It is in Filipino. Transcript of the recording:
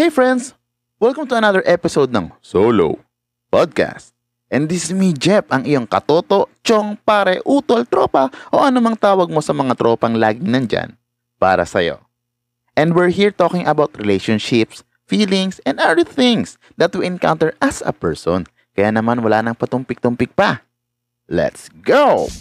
Hey friends! Welcome to another episode ng Solo Podcast. And this is me, Jeff, ang iyong katoto, chong, pare, utol, tropa, o anumang tawag mo sa mga tropang laging nandyan para sa'yo. And we're here talking about relationships, feelings, and other things that we encounter as a person. Kaya naman wala nang patumpik-tumpik pa. Let's go!